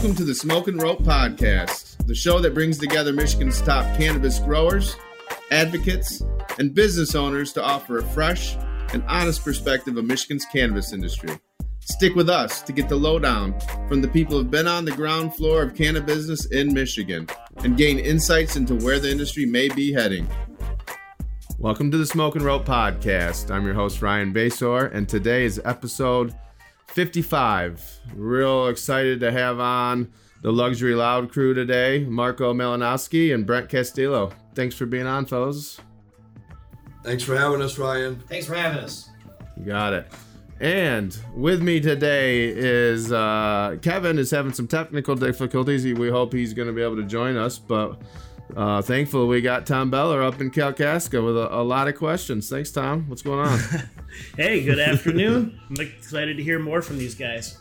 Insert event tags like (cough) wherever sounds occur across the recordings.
Welcome to the Smoke and Rope Podcast, the show that brings together Michigan's top cannabis growers, advocates, and business owners to offer a fresh and honest perspective of Michigan's cannabis industry. Stick with us to get the lowdown from the people who've been on the ground floor of cannabis business in Michigan and gain insights into where the industry may be heading. Welcome to the Smoke and Rope Podcast. I'm your host, Ryan Basore, and today is episode 55. Real excited to have on the Luxury Loud crew today Marko Malinowski and Brent Castillo. Thanks for being on, fellas. Thanks for having us, Ryan. Thanks for having us. You got it. And with me today is uh, Kevin is having some technical difficulties. We hope he's going to be able to join us, but uh, thankfully we got Tom Beller up in Kalkaska with a, a lot of questions. Thanks, Tom. What's going on? (laughs) hey, good afternoon. I'm excited to hear more from these guys.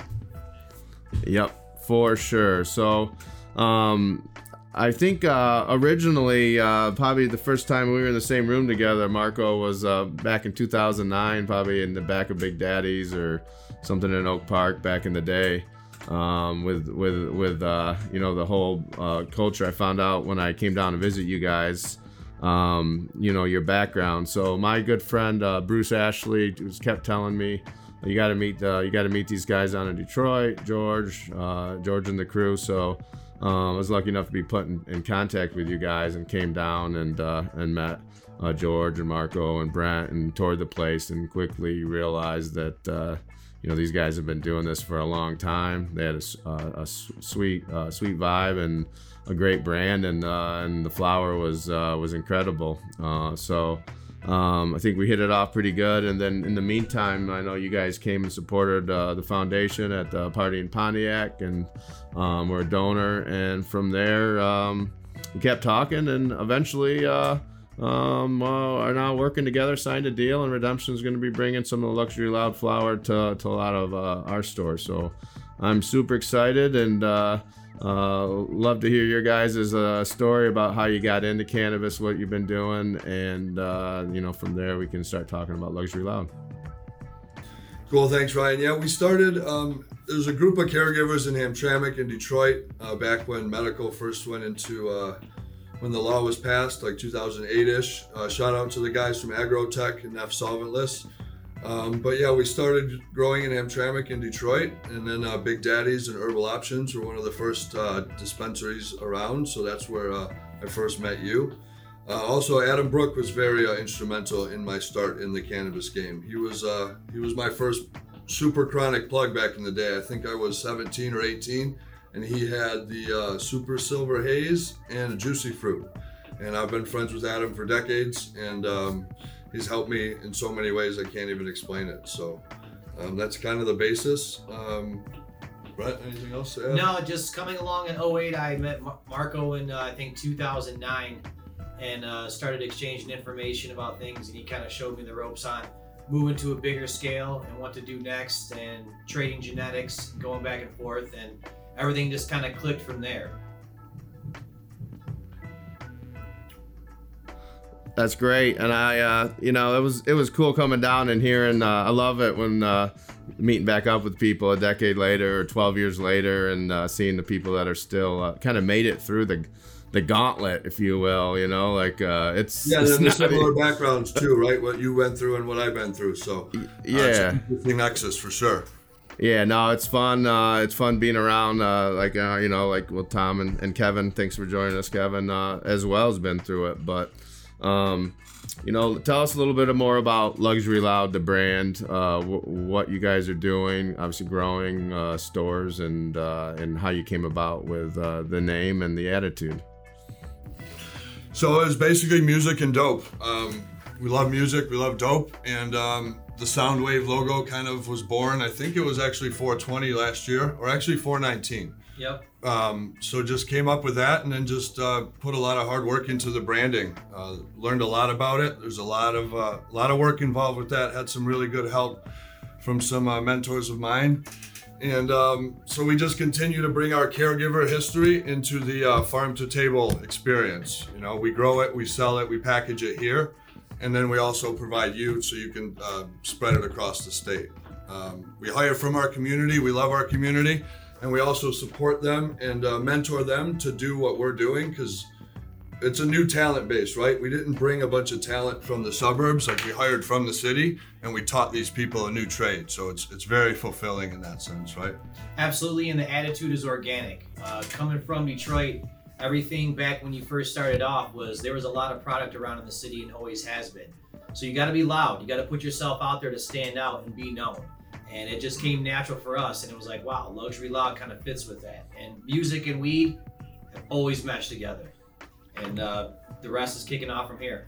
Yep, for sure. So, um, I think uh, originally, uh, probably the first time we were in the same room together, Marko was uh, back in 2009, probably in the back of Big Daddy's or something in Oak Park back in the day. Um, with with with uh, you know the whole uh, culture, I found out when I came down to visit you guys. Um, you know your background. So my good friend uh, Bruce Ashley was kept telling me, you got to meet you got to meet these guys down in Detroit, George, George and the crew. So um, I was lucky enough to be put in, in, contact with you guys and came down and uh, and met uh, George and Marko and Brent and toured the place and quickly realized that uh, you know these guys have been doing this for a long time. They had a, uh, a sweet uh, sweet vibe and a great brand and uh, and the flower was was incredible. so. Um, I think we hit it off pretty good. And then in the meantime, I know you guys came and supported uh, the foundation at the party in Pontiac, and um, we're a donor. And from there, um, we kept talking, and eventually uh, um, uh, are now working together, signed a deal, and Redemption is going to be bringing some of the luxury loud flower to, to a lot of uh, our stores. So I'm super excited and uh, uh, love to hear your guys' uh, story about how you got into cannabis, what you've been doing, and uh, you know from there we can start talking about Luxury Loud. Cool, thanks, Ryan. Yeah, we started. Um, there's a group of caregivers in Hamtramck in Detroit back when medical first went into when the law was passed, like 2008ish. Uh, shout out to the guys from Agrotech and F Solventless. Um, but yeah, we started growing in Hamtramck in Detroit, and then uh, Big Daddy's and Herbal Options were one of the first uh, dispensaries around. So that's where uh, I first met you. Uh, also, Adam Brook was very uh, instrumental in my start in the cannabis game. He was uh, he was my first super chronic plug back in the day. I think I was 17 or 18, and he had the Super Silver Haze and a Juicy Fruit. And I've been friends with Adam for decades, and um, he's helped me in so many ways I can't even explain it. So um, that's kind of the basis. Um, Brent, anything else to add? No, just coming along in 08, I met Marko in uh, I think 2009 and uh, started exchanging information about things, and he kind of showed me the ropes on moving to a bigger scale and what to do next, and trading genetics, going back and forth, and everything just kind of clicked from there. That's great, and I, uh, you know, it was it was cool coming down and hearing. Uh, I love it when uh, meeting back up with people a decade later or 12 years later, and uh, seeing the people that are still uh, kind of made it through the the gauntlet, if you will. You know, like uh, it's yeah, it's there's similar (laughs) backgrounds too, right? What you went through and what I've been through. So yeah, the nexus for sure. Yeah, no, it's fun. Uh, it's fun being around, uh, like uh, you know, like with Tom and, and Kevin. Thanks for joining us, Kevin. Uh, as well has been through it, but um, you know, tell us a little bit more about Luxury Loud, the brand, uh, w- what you guys are doing, obviously growing uh, stores, and and how you came about with the name and the attitude. So it was basically music and dope. Um, we love music, we love dope, and um, the Soundwave logo kind of was born. I think it was actually 420 last year, or actually 419. Yep. Um, so just came up with that and then just uh, put a lot of hard work into the branding. Uh, learned a lot about it. There's a lot of uh, a lot of work involved with that. Had some really good help from some uh, mentors of mine. And um, so we just continue to bring our caregiver history into the uh, farm to table experience. You know, we grow it, we sell it, we package it here, and then we also provide you so you can uh, spread it across the state. Um, we hire from our community. We love our community and we also support them and uh, mentor them to do what we're doing because it's a new talent base, right? We didn't bring a bunch of talent from the suburbs, like we hired from the city, and we taught these people a new trade. So it's it's very fulfilling in that sense, right? Absolutely, and the attitude is organic. Uh, coming from Detroit, everything back when you first started off was there was a lot of product around in the city and always has been. So you got to be loud. You got to put yourself out there to stand out and be known. And it just came natural for us, and it was like, wow, luxury loud kind of fits with that. And music and weed have always meshed together and uh, the rest is kicking off from here.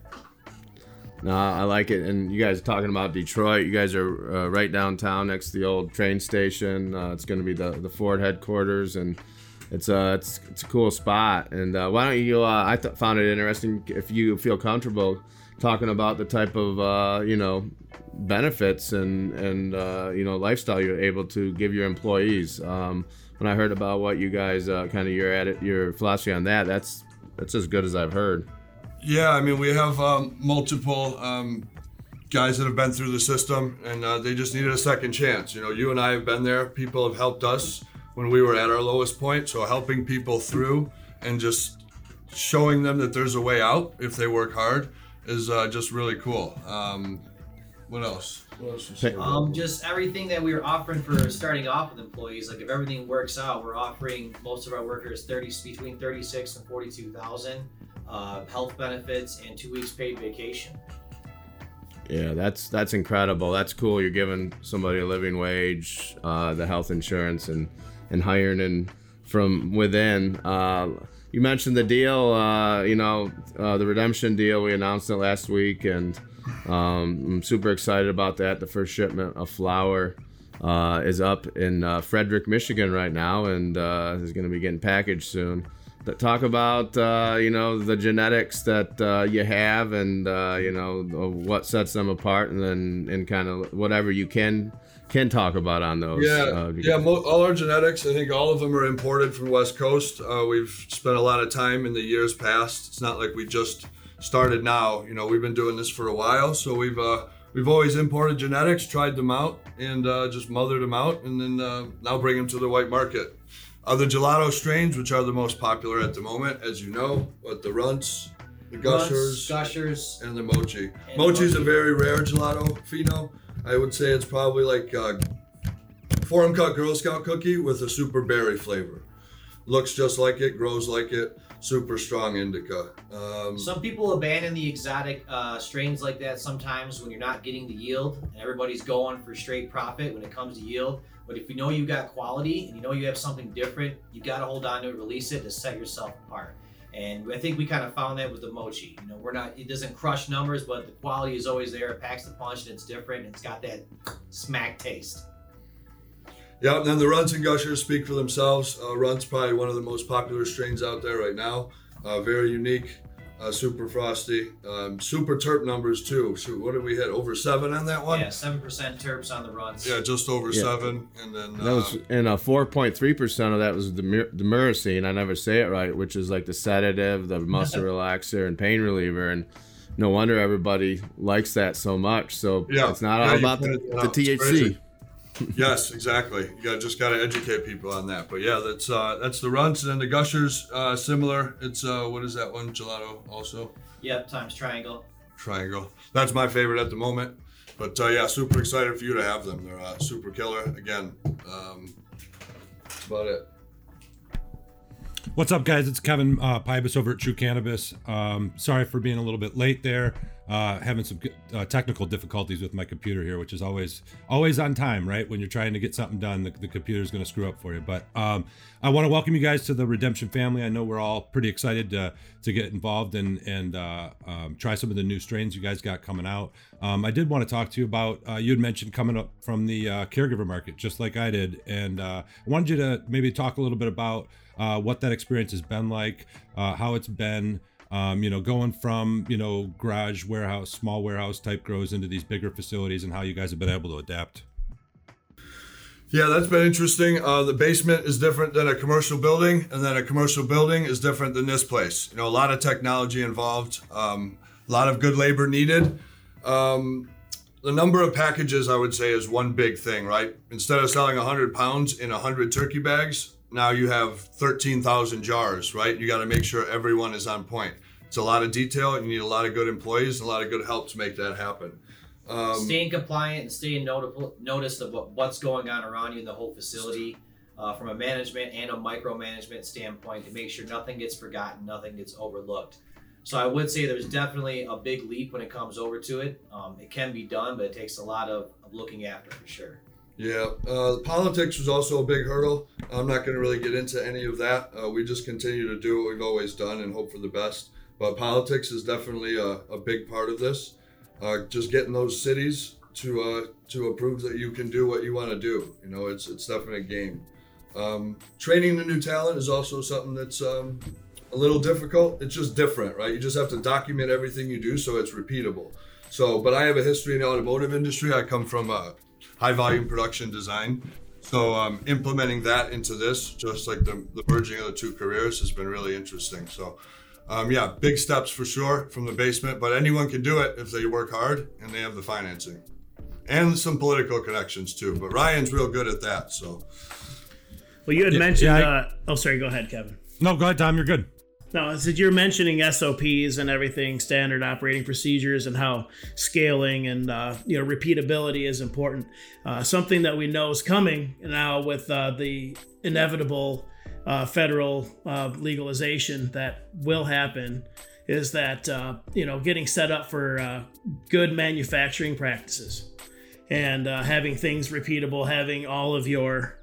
No, I like it. And you guys are talking about Detroit. You guys are uh, right downtown next to the old train station. Uh, it's going to be the, the Ford headquarters, and it's a uh, it's, it's a cool spot. And uh, why don't you? Uh, I th- found it interesting if you feel comfortable talking about the type of uh, you know benefits and and uh, you know lifestyle you're able to give your employees. Um, when I heard about what you guys uh, kind of your edit your philosophy on that, that's that's as good as I've heard. Yeah, I mean, we have um, multiple um, guys that have been through the system, and they just needed a second chance. You know, you and I have been there. People have helped us when we were at our lowest point. So helping people through and just showing them that there's a way out if they work hard is uh, just really cool. Um, what else? What else um, just everything that we are offering for starting off with employees. Like if everything works out, we're offering most of our workers thirty between thirty six and forty two thousand uh, health benefits and two weeks paid vacation. Yeah, that's that's incredible. That's cool. You're giving somebody a living wage, uh, the health insurance, and and hiring from within. Uh, you mentioned the deal. Uh, you know, uh, the redemption deal. We announced it last week, and um, I'm super excited about that. The first shipment of flour uh, is up in uh, Frederic, Michigan right now, and is going to be getting packaged soon. That talk about uh, you know the genetics that uh, you have, and uh, you know what sets them apart, and then and kind of whatever you can can talk about on those. Yeah, yeah. Mo- all our genetics, I think all of them are imported from West Coast. we've spent a lot of time in the years past. It's not like we just started now. You know, we've been doing this for a while, so we've uh, we've always imported genetics, tried them out, and uh, just mothered them out, and then uh, now bring them to the white market. Other gelato strains, which are the most popular at the moment, as you know, but the runts, the gushers, gushers, and the mochi. Mochi is a very rare gelato fino. I would say it's probably like a forum cut Girl Scout cookie with a super berry flavor. Looks just like it, grows like it super strong indica. Um, Some people abandon the exotic uh, strains like that sometimes when you're not getting the yield and everybody's going for straight profit when it comes to yield. But if you know you got quality and you know you have something different, you got to hold on to it, release it to set yourself apart. And I think we kind of found that with the mochi. You know, we're not, it doesn't crush numbers, but the quality is always there. It packs the punch and it's different. And it's got that smack taste. Yeah, and then the Runts and Gushers speak for themselves. Uh, Runts probably one of the most popular strains out there right now. Uh, very unique, uh, super frosty, um, super terp numbers too. So what did we hit? Over seven on that one? Yeah, seven percent terps on the Runts. Yeah, just over yeah. seven, and then that was uh, and uh, four point three percent of that was the demuracine. I never say it right, which is like the sedative, the (laughs) muscle relaxer, and pain reliever, and no wonder everybody likes that so much. So yeah, it's not all about the, the THC yes, exactly. You got just got to educate people on that. But yeah, that's uh, that's the runts and then the gushers. Uh, similar. It's uh, what is that one? Gelato also. Yep, times triangle. Triangle. That's my favorite at the moment. But uh, yeah, super excited for you to have them. They're uh, super killer. Again, um, that's about it. What's up, guys? It's Kevin uh, Pybus over at Truu Cannabis. Um, sorry for being a little bit late there. Uh, having some uh, technical difficulties with my computer here, which is always always on time, right? When you're trying to get something done, the, the computer is going to screw up for you. But um, I want to welcome you guys to the Redemption family. I know we're all pretty excited to to get involved and and uh, um, try some of the new strains you guys got coming out. Um, I did want to talk to you about uh, you had mentioned coming up from the uh, caregiver market, just like I did, and I wanted you to maybe talk a little bit about what that experience has been like, how it's been. Um, you know, going from you know garage warehouse, small warehouse type grows into these bigger facilities, and how you guys have been able to adapt. Yeah, that's been interesting. Uh, the basement is different than a commercial building, and then a commercial building is different than this place. You know, a lot of technology involved, um, a lot of good labor needed. Um, the number of packages I would say is one big thing, right? Instead of selling 100 pounds in 100 turkey bags, now you have 13,000 jars, right? You got to make sure everyone is on point. It's a lot of detail, and you need a lot of good employees and a lot of good help to make that happen. Um, staying compliant and staying notable, notice of what, what's going on around you in the whole facility uh, from a management and a micromanagement standpoint to make sure nothing gets forgotten, nothing gets overlooked. So I would say there's definitely a big leap when it comes over to it. Um, it can be done, but it takes a lot of, of looking after for sure. Yeah, uh, politics was also a big hurdle. I'm not going to really get into any of that. Uh, we just continue to do what we've always done and hope for the best. But politics is definitely a, a big part of this. Uh, just getting those cities to uh, to approve that you can do what you want to do. You know, it's it's definitely a game. Um, training the new talent is also something that's um, a little difficult. It's just different, right? You just have to document everything you do so it's repeatable. So, but I have a history in the automotive industry. I come from a high volume production design. So, um, implementing that into this, just like the, the merging of the two careers, has been really interesting. So, um, yeah, big steps for sure from the basement, but anyone can do it if they work hard and they have the financing and some political connections too. But Ryan's real good at that. So, well, you had Yeah, mentioned. yeah, I- uh, oh, sorry. Go ahead, Kevin. No, go ahead, Tom. You're good. No, I said you're mentioning SOPs and everything, standard operating procedures, and how scaling and uh, you know repeatability is important. Uh, something that we know is coming now with uh, the inevitable uh, federal uh, legalization that will happen is that uh, you know getting set up for good manufacturing practices and having things repeatable, having all of your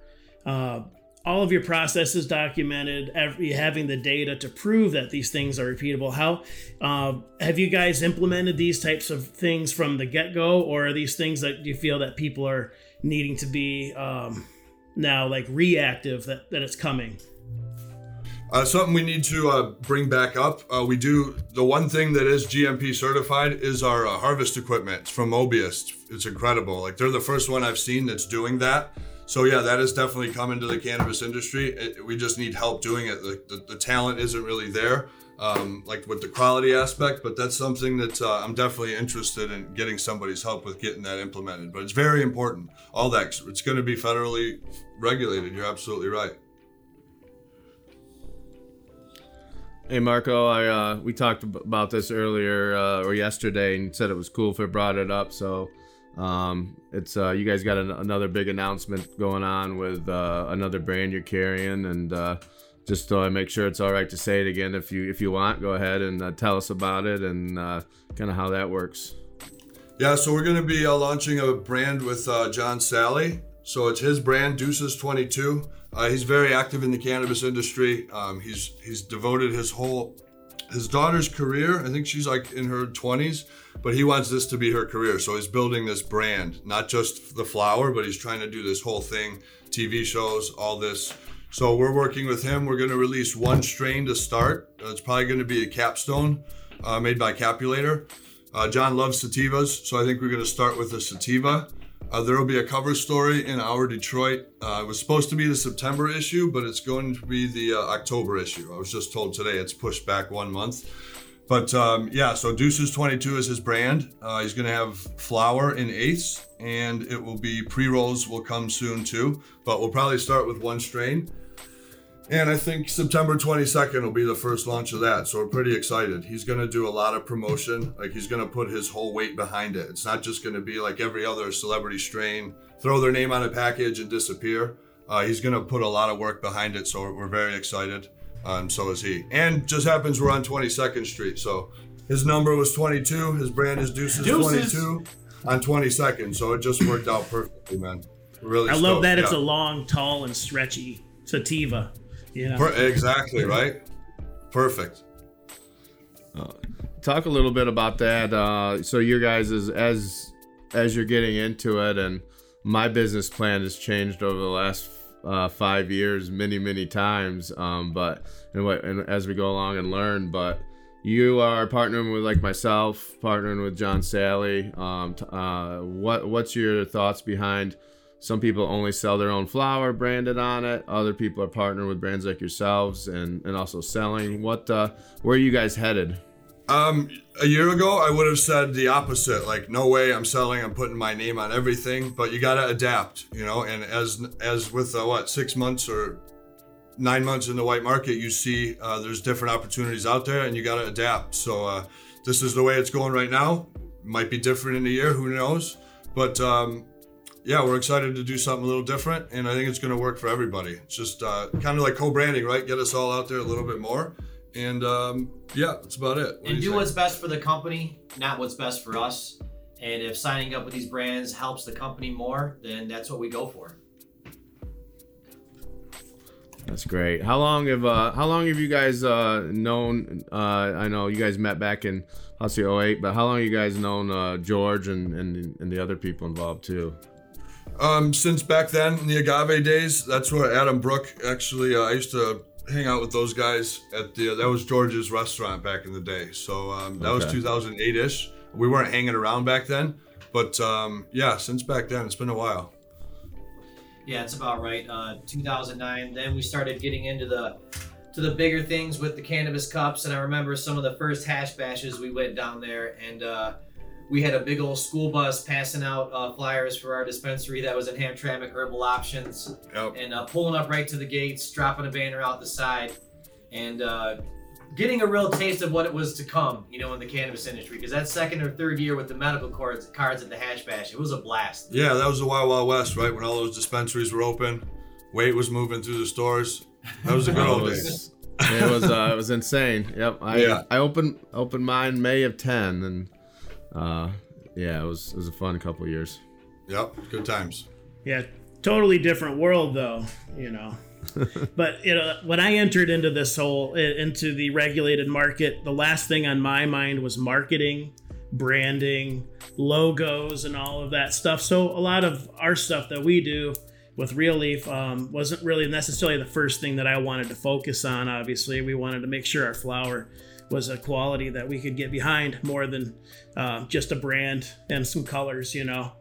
all of your processes documented, every, having the data to prove that these things are repeatable. How uh, have you guys implemented these types of things from the get go, or are these things that you feel that people are needing to be um, now like reactive that, that it's coming? Uh, something we need to uh, bring back up. Uh, we do the one thing that is GMP certified is our uh, harvest equipment from Mobius. It's incredible. Like they're the first one I've seen that's doing that. So yeah, that is definitely coming to the cannabis industry. It, we just need help doing it. The, the, the talent isn't really there, um, like with the quality aspect. But that's something that uh, I'm definitely interested in getting somebody's help with getting that implemented. But it's very important. All that it's going to be federally regulated. You're absolutely right. Hey Marko, I uh, we talked about this earlier uh, or yesterday, and said it was cool if I brought it up. So um, it's uh, you guys got an- another big announcement going on with uh, another brand you're carrying, and uh, just I make sure it's all right to say it again, if you if you want, go ahead and uh, tell us about it and uh, kind of how that works. Yeah, so we're going to be uh, launching a brand with uh, John Salley. So it's his brand, Deuces 22. Uh, he's very active in the cannabis industry. Um, he's he's devoted his whole his daughter's career. I think she's like in her 20s, but he wants this to be her career. So he's building this brand, not just the flower, but he's trying to do this whole thing, TV shows, all this. So we're working with him. We're going to release one strain to start. Uh, it's probably going to be a capstone uh, made by Capulator. Uh, John loves sativas, so I think we're going to start with a sativa. Uh, there will be a cover story in Hour Detroit. Uh, it was supposed to be the September issue, but it's going to be the uh, October issue. I was just told today it's pushed back one month. But um, yeah, so Deuces 22 is his brand. Uh, he's going to have flour in eighths, and it will be pre rolls will come soon too. But we'll probably start with one strain. And I think September 22nd will be the first launch of that. So we're pretty excited. He's going to do a lot of promotion. Like he's going to put his whole weight behind it. It's not just going to be like every other celebrity strain, throw their name on a package and disappear. Uh, he's going to put a lot of work behind it. So we're very excited. Um, so is he. And just happens we're on 22nd Street. So his number was 22. His brand is Deuces, Deuces. 22 on 22nd. So it just worked out perfectly, man. Really I love stoked. that it's a long, tall, and stretchy sativa. You know, Per- exactly (laughs) right. Perfect. talk a little bit about that. Uh, so your guys is as as you're getting into it, and my business plan has changed over the last uh, five years, many many times. Um, but and, what, and as we go along and learn, but you are partnering with like myself, partnering with John Salley. Um, t- uh, what what's your thoughts behind? Some people only sell their own flour branded on it. Other people are partnering with brands like yourselves and, and also selling. What uh, where are you guys headed? Um, a year ago, I would have said the opposite. Like, no way, I'm selling. I'm putting my name on everything. But you gotta adapt, you know. And as as with uh, what six months or nine months in the white market, you see uh, there's different opportunities out there, and you gotta adapt. So uh, this is the way it's going right now. Might be different in a year. Who knows? But um, yeah, we're excited to do something a little different, and I think it's going to work for everybody. It's just uh, kind of like co-branding, right? Get us all out there a little bit more, and um, yeah, that's about it. What and you do what's best for the company, not what's best for us. And if signing up with these brands helps the company more, then that's what we go for. That's great. How long have uh, how long have you guys uh, known? Uh, I know you guys met back in obviously 08, but how long have you guys known uh, George and, and and the other people involved too? Um, since back then, in the agave days, that's where Adam Brook actually. Uh, I used to hang out with those guys at the. that was George's restaurant back in the day. So um, that was 2008 ish. We weren't hanging around back then, but um, yeah, since back then, it's been a while. Yeah, it's about right. Uh, 2009. Then we started getting into the to the bigger things with the cannabis cups, and I remember some of the first hash bashes we went down there, and uh, we had a big old school bus passing out uh, flyers for our dispensary that was in Hamtramck Herbal Options, Yep. and uh, pulling up right to the gates, dropping a banner out the side, and uh, getting a real taste of what it was to come, you know, in the cannabis industry. Because that second or third year with the medical cards, cards at the hash bash, it was a blast. Yeah, that was the Wild Wild West, right? When all those dispensaries were open, weight was moving through the stores. That was a good old days. it was uh, it was insane. Yep. I Yeah. I opened opened mine May of 10, and uh, yeah, it was it was a fun couple of years. Yep, good times. Yeah, totally different world though, you know. (laughs) but you know, when I entered into this whole into the regulated market, the last thing on my mind was marketing, branding, logos, and all of that stuff. So a lot of our stuff that we do with Real Leaf um, wasn't really necessarily the first thing that I wanted to focus on. Obviously, we wanted to make sure our flower was a quality that we could get behind more than uh, just a brand and some colors, you know.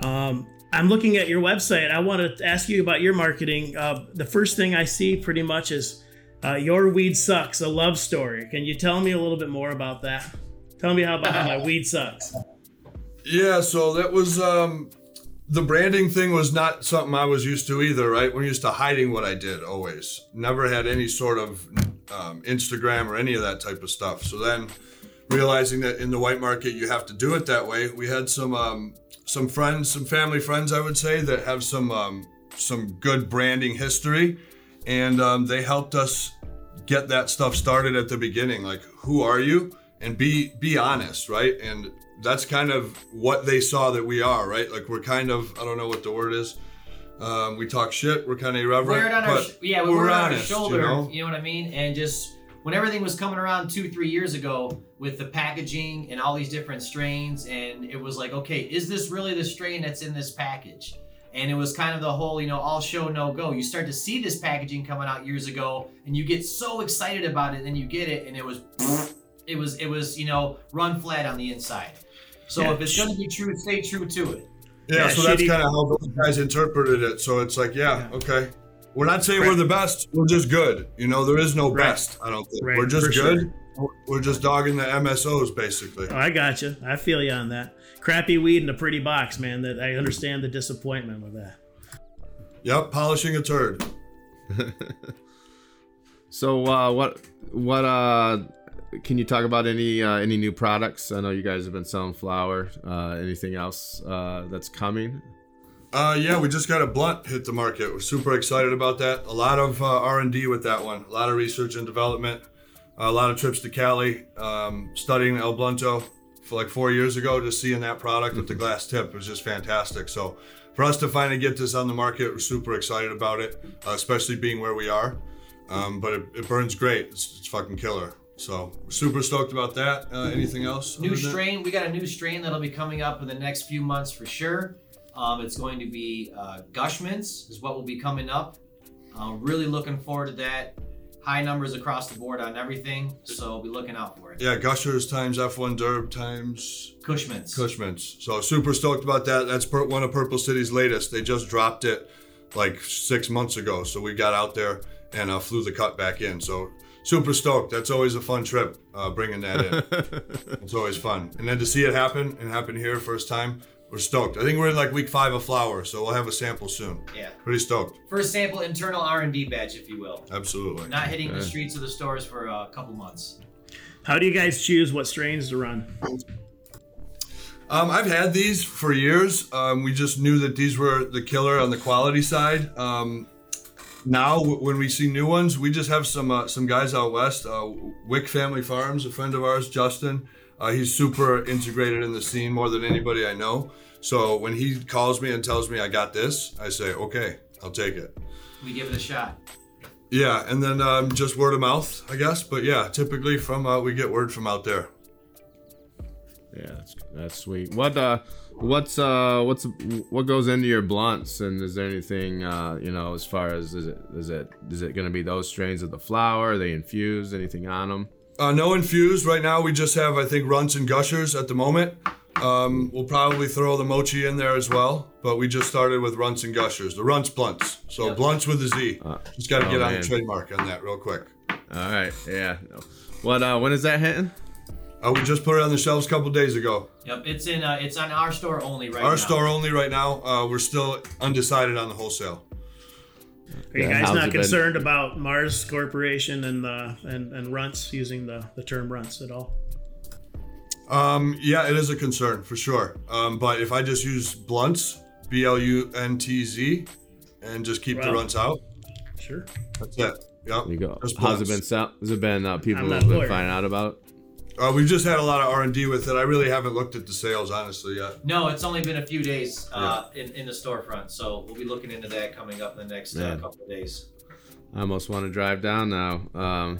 Um, I'm looking at your website. I want to ask you about your marketing. Uh, the first thing I see pretty much is uh, Your Weed Sucks, a love story. Can you tell me a little bit more about that? Tell me how about how my (laughs) weed sucks. Yeah, so that was um the branding thing was not something I was used to either, right? We're used to hiding what I did always. Never had any sort of um, Instagram or any of that type of stuff. So then realizing that in the white market you have to do it that way, we had some um, some friends, some family friends, I would say, that have some um, some good branding history, and um, they helped us get that stuff started at the beginning. Like, who are you? And be be honest, right? And that's kind of what they saw that we are, right? Like we're kind of I don't know what the word is. Um, we talk shit. We're kind of irreverent. wear it on our but sh- yeah, we we're wear it on our honest, you shoulder. know? You know? what I mean? And just when everything was coming around two, three years ago with the packaging and all these different strains, and it was like, okay, is this really the strain that's in this package? And it was kind of the whole, you know, all show no go. You start to see this packaging coming out years ago, and you get so excited about it, and then you get it, and it was, it was, it was, you know, run flat on the inside. So Yeah. if it's gonna be true, stay true to it. Yeah, Yeah, so that's kind of how those guys interpreted it. So it's like, yeah, Yeah. okay. We're not saying Right. we're the best. We're just good. You know, there is no Right. best. I don't think Right, we're just for sure. good. We're just dogging the MSOs basically. Oh, I got you. I feel you on that. Crappy weed in a pretty box, man. That I understand the disappointment with that. Yep, polishing a turd. (laughs) So uh, what what uh can you talk about any uh, any new products? I know you guys have been selling flour. Uh, anything else uh, that's coming? Uh, yeah, we just got a blunt hit the market. We're super excited about that. A lot of uh, R and D with that one. A lot of research and development. a lot of trips to Cali, um, studying El Blunto for like four years ago. Just seeing that product with the glass tip was just fantastic. So for us to finally get this on the market, we're super excited about it, uh, especially being where we are. Um, but it, it burns great. It's, it's fucking killer. So super stoked about that. Uh, anything else? New than that? strain. We got a new strain that'll be coming up in the next few months for sure. Um, it's going to be uh, Gushmans is what will be coming up. Uh, really looking forward to that. High numbers across the board on everything, so be looking out for it. Yeah, Gushers times F1 Derb times Cushmans. Cushmans. So super stoked about that. That's per- one of Purple City's latest. They just dropped it like six months ago. So we got out there and uh, flew the cut back in. So super stoked. That's always a fun trip, uh, bringing that in. (laughs) it's always fun. And then to see it happen and happen here first time, we're stoked. I think we're in like week five of flower, so we'll have a sample soon. Yeah. Pretty stoked. First sample internal R&D batch, if you will. Absolutely. Not hitting the streets of the stores for a couple months. How do you guys choose what strains to run? Um, I've had these for years. Um, we just knew that these were the killer on the quality side. Um, now, w- when we see new ones, we just have some uh, some guys out west. Uh, Wick Family Farms, a friend of ours, Justin. Uh, he's super integrated in the scene more than anybody I know. So when he calls me and tells me I got this, I say, okay, I'll take it. We give it a shot. Yeah, and then um, just word of mouth, I guess. But yeah, typically from uh, we get word from out there. Yeah, that's, that's sweet. What uh, what's uh, what's what goes into your blunts, and is there anything uh, you know, as far as is it is it is it gonna be those strains of the flower? Are they infused? Anything on them? Uh, no infused right now. We just have, I think, runts and gushers at the moment. Um, we'll probably throw the mochi in there as well, but we just started with runts and gushers. The runts blunts. So Yep. blunts with a Z. just got to oh, get on man. the trademark on that real quick. All right, yeah. What uh, when is that hitting? Uh, we just put it on the shelves a couple days ago. Yep, it's in. Uh, it's on our store only right Our now. Our store only right now. Uh, we're still undecided on the wholesale. Are you guys how's not it been? concerned about Mars Corporation and the and, and runts using the, the term runts at all? Um, yeah, it is a concern for sure. Um, but if I just use blunts, B L U N T Z, and just keep the Wow. runts out, Sure. that's it. Yep. There you go. How's it been? Sell- has it been uh, people I'm who've been lawyer. finding out about? it? Uh, we've just had a lot of R and D with it. I really haven't looked at the sales honestly yet. No, it's only been a few days uh, in, in the storefront, so we'll be looking into that coming up in the next uh, Man. couple of days. I almost want to drive down now. Um,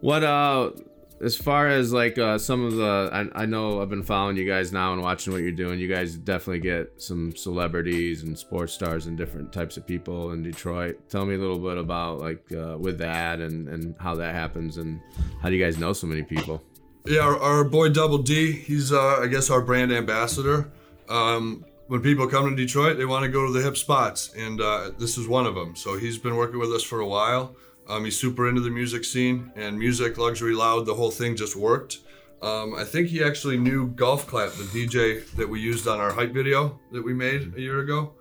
what uh, as far as like uh, some of the, I, I know I've been following you guys now and watching what you're doing. You guys definitely get some celebrities and sports stars and different types of people in Detroit. Tell me a little bit about like uh, with that and and how that happens and how do you guys know so many people? Yeah, our, our boy Double D, he's uh, I guess our brand ambassador. Um, when people come to Detroit, they want to go to the hip spots, and uh, this is one of them. So he's been working with us for a while. Um, he's super into the music scene and music, luxury, loud. The whole thing just worked. Um, I think he actually knew Golf Clap, the DJ that we used on our hype video that we made a year ago,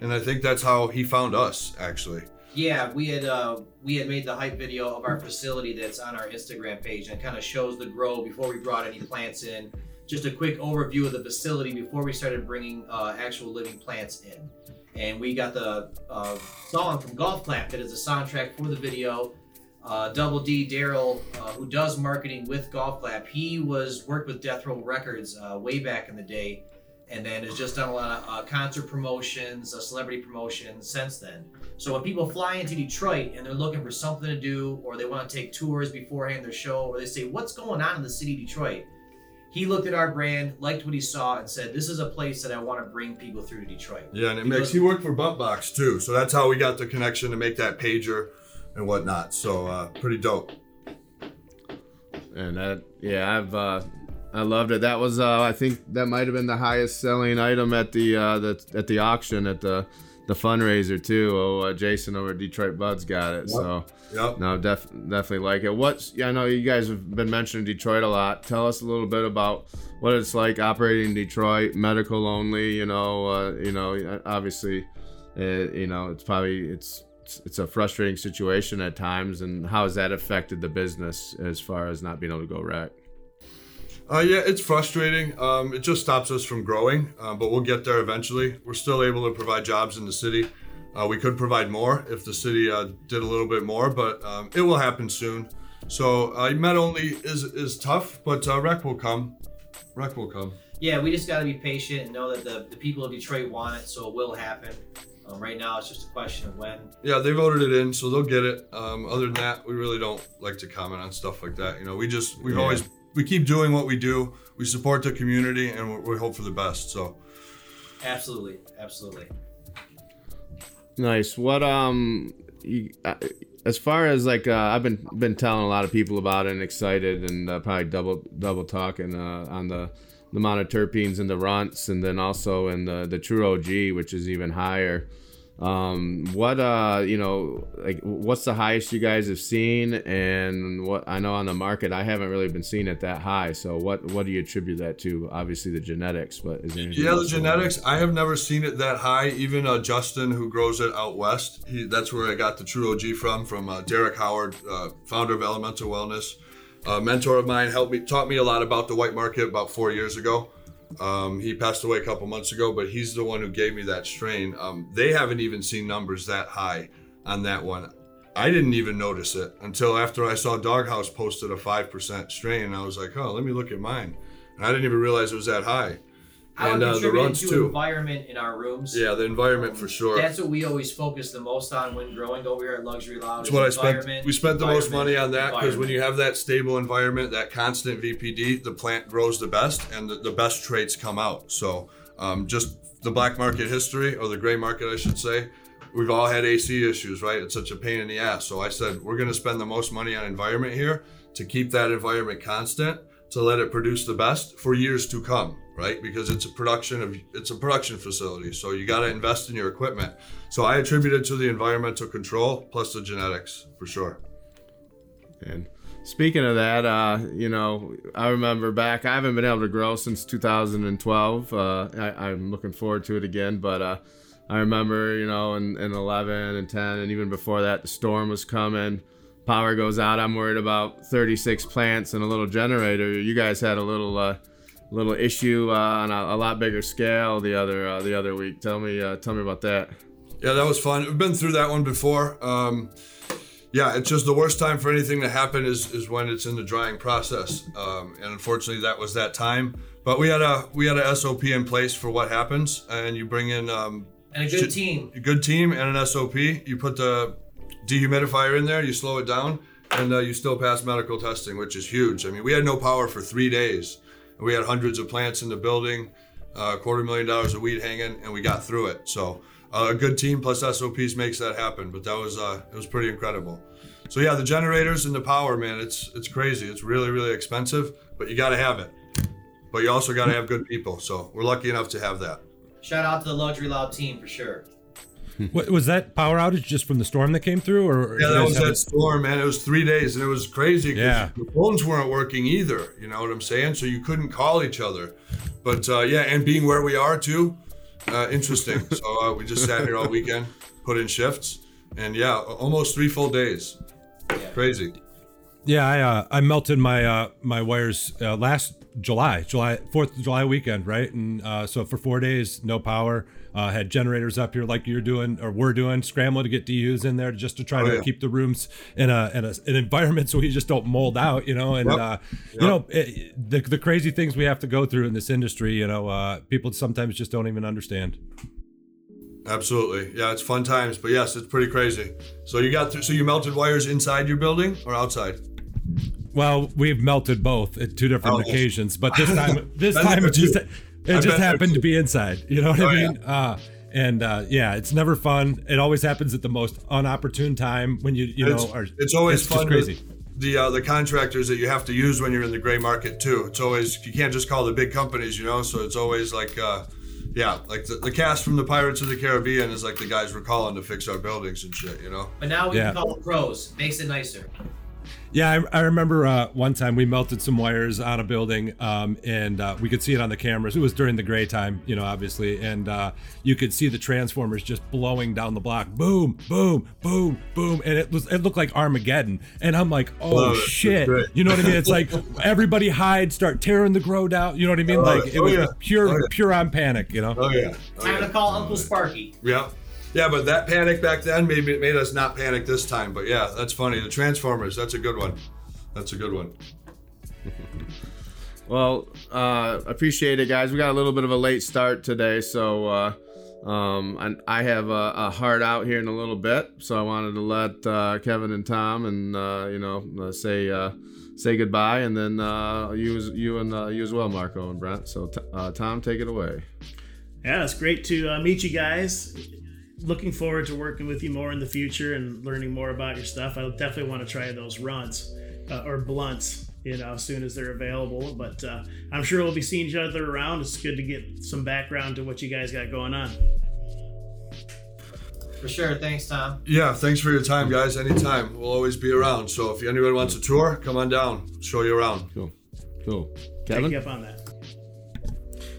and I think that's how he found us actually. Yeah, we had uh, we had made the hype video of our facility that's on our Instagram page, and it kind of shows the grow before we brought any plants in. Just a quick overview of the facility before we started bringing uh, actual living plants in. And we got the uh, song from Golf Clap that is the soundtrack for the video. Uh, Double D Daryl, uh, who does marketing with Golf Clap, he was worked with Death Row Records uh, way back in the day, and then has just done a lot of concert promotions, celebrity promotions since then. So when people fly into Detroit and they're looking for something to do, or they want to take tours beforehand their show, or they say, "What's going on in the city of Detroit?" He looked at our brand, liked what he saw, and said, "This is a place that I want to bring people through to Detroit." Yeah, and it He makes goes- he worked for Bumpbox too, so that's how we got the connection to make that pager and whatnot. So uh, pretty dope. And that, yeah, I've, uh, I loved it. That was, uh, I think that might have been the highest selling item at the, uh, the at the auction at the, the fundraiser too. Oh, uh, Jason over at Detroit Buds got it. So Yep. no, def- definitely like it. What's, yeah, I know you guys have been mentioning Detroit a lot. Tell us a little bit about what it's like operating in Detroit, medical only. You know, uh, you know, obviously, uh, you know, it's probably it's it's- it's a frustrating situation at times. And how has that affected the business as far as not being able to go rec? Uh, yeah, it's frustrating. Um, it just stops us from growing, uh, but we'll get there eventually. We're still able to provide jobs in the city. Uh, we could provide more if the city uh, did a little bit more, but um, it will happen soon. So uh, Met only is is tough, but uh, rec will come. Rec will come. Yeah, we just got to be patient and know that the, the people of Detroit want it, so it will happen. Um, right now, it's just a question of when. Yeah, they voted it in, so they'll get it. Um, other than that, we really don't like to comment on stuff like that. You know, we just we Yeah. always we keep doing what we do. We support the community, and we, we hope for the best. So. Absolutely, absolutely. Nice. What um, you, uh, as far as like uh, I've been been telling a lot of people about it and excited and uh, probably double double talking uh, on the the monoterpenes and the runts and then also in the the true OG, which is even higher. Um, what uh, you know, like what's the highest you guys have seen, and what I know on the market, I haven't really been seeing it that high. So what what do you attribute that to? Obviously the genetics, but is there Yeah, the else going on? genetics. I have never seen it that high. Even uh, Justin, who grows it out west, he, that's where I got the True OG from, from uh, Derek Howard, uh, founder of Elemental Wellness. A mentor of mine helped me, taught me a lot about the white market about four years ago. Um, he passed away a couple months ago, but he's the one who gave me that strain. Um, they haven't even seen numbers that high on that one. I didn't even notice it until after I saw Doghouse posted a 5% strain, and I was like, oh, let me look at mine. And I didn't even realize it was that high. And, uh, the runs, to too. environment in our rooms. Yeah, the environment for sure. That's what we always focus the most on when growing over here at Luxury Loud. That's what I spent. We spent the most money on that because when you have that stable environment, that constant VPD, the plant grows the best, and the, the best traits come out. So, um, just the black market history or the gray market, I should say. We've all had AC issues, right? It's such a pain in the ass. So I said we're going to spend the most money on environment here to keep that environment constant to let it produce the best for years to come, right? Because it's a production of it's a production facility, so you got to invest in your equipment. So I attribute it to the environmental control plus the genetics for sure. And speaking of that, uh, you know, I remember back. I haven't been able to grow since 2012. Uh, I, I'm looking forward to it again, but uh, I remember, you know, in, in 11 and 10, and even before that, the storm was coming. Power goes out. I'm worried about 36 plants and a little generator. You guys had a little. Uh, little issue uh, on a, a lot bigger scale the other uh, the other week. Tell me uh, tell me about that. Yeah, that was fun. We've been through that one before. Um, yeah, it's just the worst time for anything to happen is, is when it's in the drying process, um, and unfortunately, that was that time. But we had a we had a SOP in place for what happens, and you bring in um, and a good should- team. a good team and an SOP. You put the dehumidifier in there, you slow it down, and uh, you still pass medical testing, which is huge. I mean, we had no power for three days. We had hundreds of plants in the building, uh, quarter million dollars of weed hanging, and we got through it. So uh, a good team plus SOPs makes that happen. But that was uh, it was pretty incredible. So yeah, the generators and the power, man, it's it's crazy. It's really really expensive, but you got to have it. But you also got to have good people. So we're lucky enough to have that. Shout out to the Luxury Loud team for sure. (laughs) What, was that power outage just from the storm that came through, or Yeah, that was that it- storm, man. It was three days, and it was crazy. Yeah. the phones weren't working either. You know what I'm saying? So you couldn't call each other. But uh, yeah, and being where we are too, uh, interesting. (laughs) so uh, we just sat here all weekend, put in shifts, and yeah, almost three full days. Crazy. Yeah, I uh, I melted my uh, my wires uh, last July, July Fourth of July weekend, right? And uh, so for four days, no power. Uh, had generators up here like you're doing or we're doing, scrambling to get DUs in there just to try Oh, to yeah. keep the rooms in a in a, an environment (laughs) so we just don't mold out, you know. And Yep. uh, Yep. you know it, the the crazy things we have to go through in this industry, you know, uh, people sometimes just don't even understand. Absolutely. Yeah, it's fun times. But yes, it's pretty crazy. So you got through. So you melted wires inside your building or outside? Well, we've melted both at two different Oh. occasions, but (laughs) this time, this time it just it I've just happened to be inside. You know what Oh, I yeah. mean? Uh, and uh, yeah, it's never fun. It always happens at the most unopportune time when you you it's, know are. it's always it's just fun. crazy. The uh, the contractors that you have to use when you're in the gray market too. It's always you can't just call the big companies, you know. So it's always like, uh, yeah, like the, the cast from the Pirates of the Caribbean is like the guys we're calling to fix our buildings and shit, you know. But now we Yeah. can call it pros. Makes it nicer. Yeah, I, I remember uh, one time we melted some wires on a building, um, and uh, we could see it on the cameras. It was during the gray time, you know, obviously, and uh, you could see the transformers just blowing down the block, boom, boom, boom, boom, and it was it looked like Armageddon. And I'm like, oh Love shit, It's great. you know what I mean? It's like everybody hide, start tearing the grow down. You know what I mean? Oh, Like it oh, was yeah. pure Oh, yeah. pure on panic, you know. Oh yeah. Oh, Time to call Uncle Sparky. Yeah. Yeah, but that panic back then made, made us not panic this time. But yeah, that's funny. The Transformers, that's a good one. That's a good one. (laughs) Well, uh, appreciate it, guys. We got a little bit of a late start today, so uh, um, and I have a, a hard out here in a little bit, so I wanted to let uh, Kevin and Tom and uh, you know uh, say uh, say goodbye, and then uh, you as- you and uh, you as well, Marko and Brent. So t- uh, Tom, take it away. Yeah, it's great to uh, meet you guys. Looking forward to working with you more in the future and learning more about your stuff. I definitely want to try those runs uh, or blunts, you know, as soon as they're available. But uh, I'm sure we'll be seeing each other around. It's good to get some background to what you guys got going on. For sure. Thanks, Tom. Yeah, thanks for your time, guys. Anytime. We'll always be around. So if anybody wants a tour, come on down. Show you around. Cool. Cool. Take Kevin? you up on that.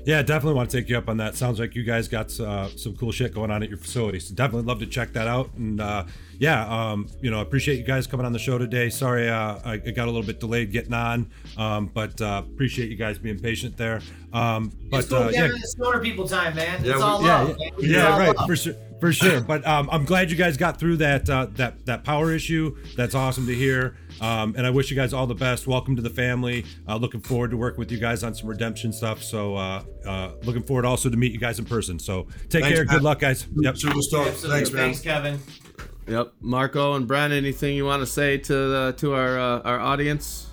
Yeah, definitely want to take you up on that. Sounds like you guys got uh, some cool shit going on at your facility. So definitely love to check that out. And uh, yeah, um, you know, appreciate you guys coming on the show today. Sorry, uh, I, I got a little bit delayed getting on, um, but uh, appreciate you guys being patient there. Um, but it's cool uh, yeah, giving the people time, man. Yeah, it's we- all yeah, love. yeah, man. It's yeah, all right, love. for sure, for sure. But um, I'm glad you guys got through that uh, that that power issue. That's awesome to hear. Um, and I wish you guys all the best. Welcome to the family. Uh, looking forward to working with you guys on some redemption stuff. So uh, uh, looking forward also to meet you guys in person. So take Thanks, care. Matt. Good luck, guys. Yep. Superstar. Absolutely. Thanks, man. Thanks, Kevin. Yep. Marko and Brent, anything you want to say to the, to our uh, our audience?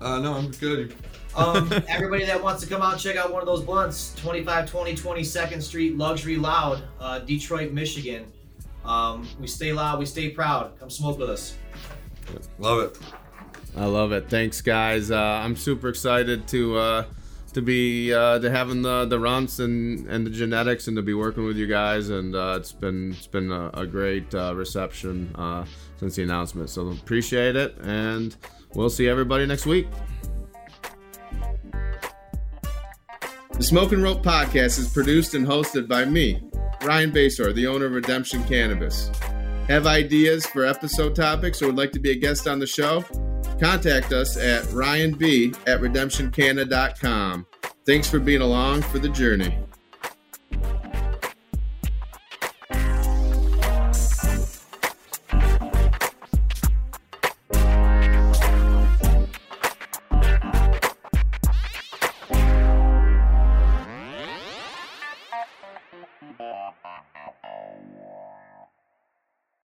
Uh, no, I'm good. Um, (laughs) everybody that wants to come out and check out one of those blunts, 2520 22nd Street Luxury Loud, uh, Detroit, Michigan. Um, we stay loud, we stay proud. Come smoke with us. Love it. I love it. Thanks, guys. Uh, I'm super excited to uh, to be uh, to having the the runs and and the genetics and to be working with you guys. And uh, it's been it's been a, a great uh, reception uh, since the announcement. So appreciate it, and we'll see everybody next week. The Smoke and Rope podcast is produced and hosted by me, Ryan Basore, the owner of Redemption Cannabis. Have ideas for episode topics or would like to be a guest on the show? Contact us at ryanb at redemptioncanada.com. Thanks for being along for the journey.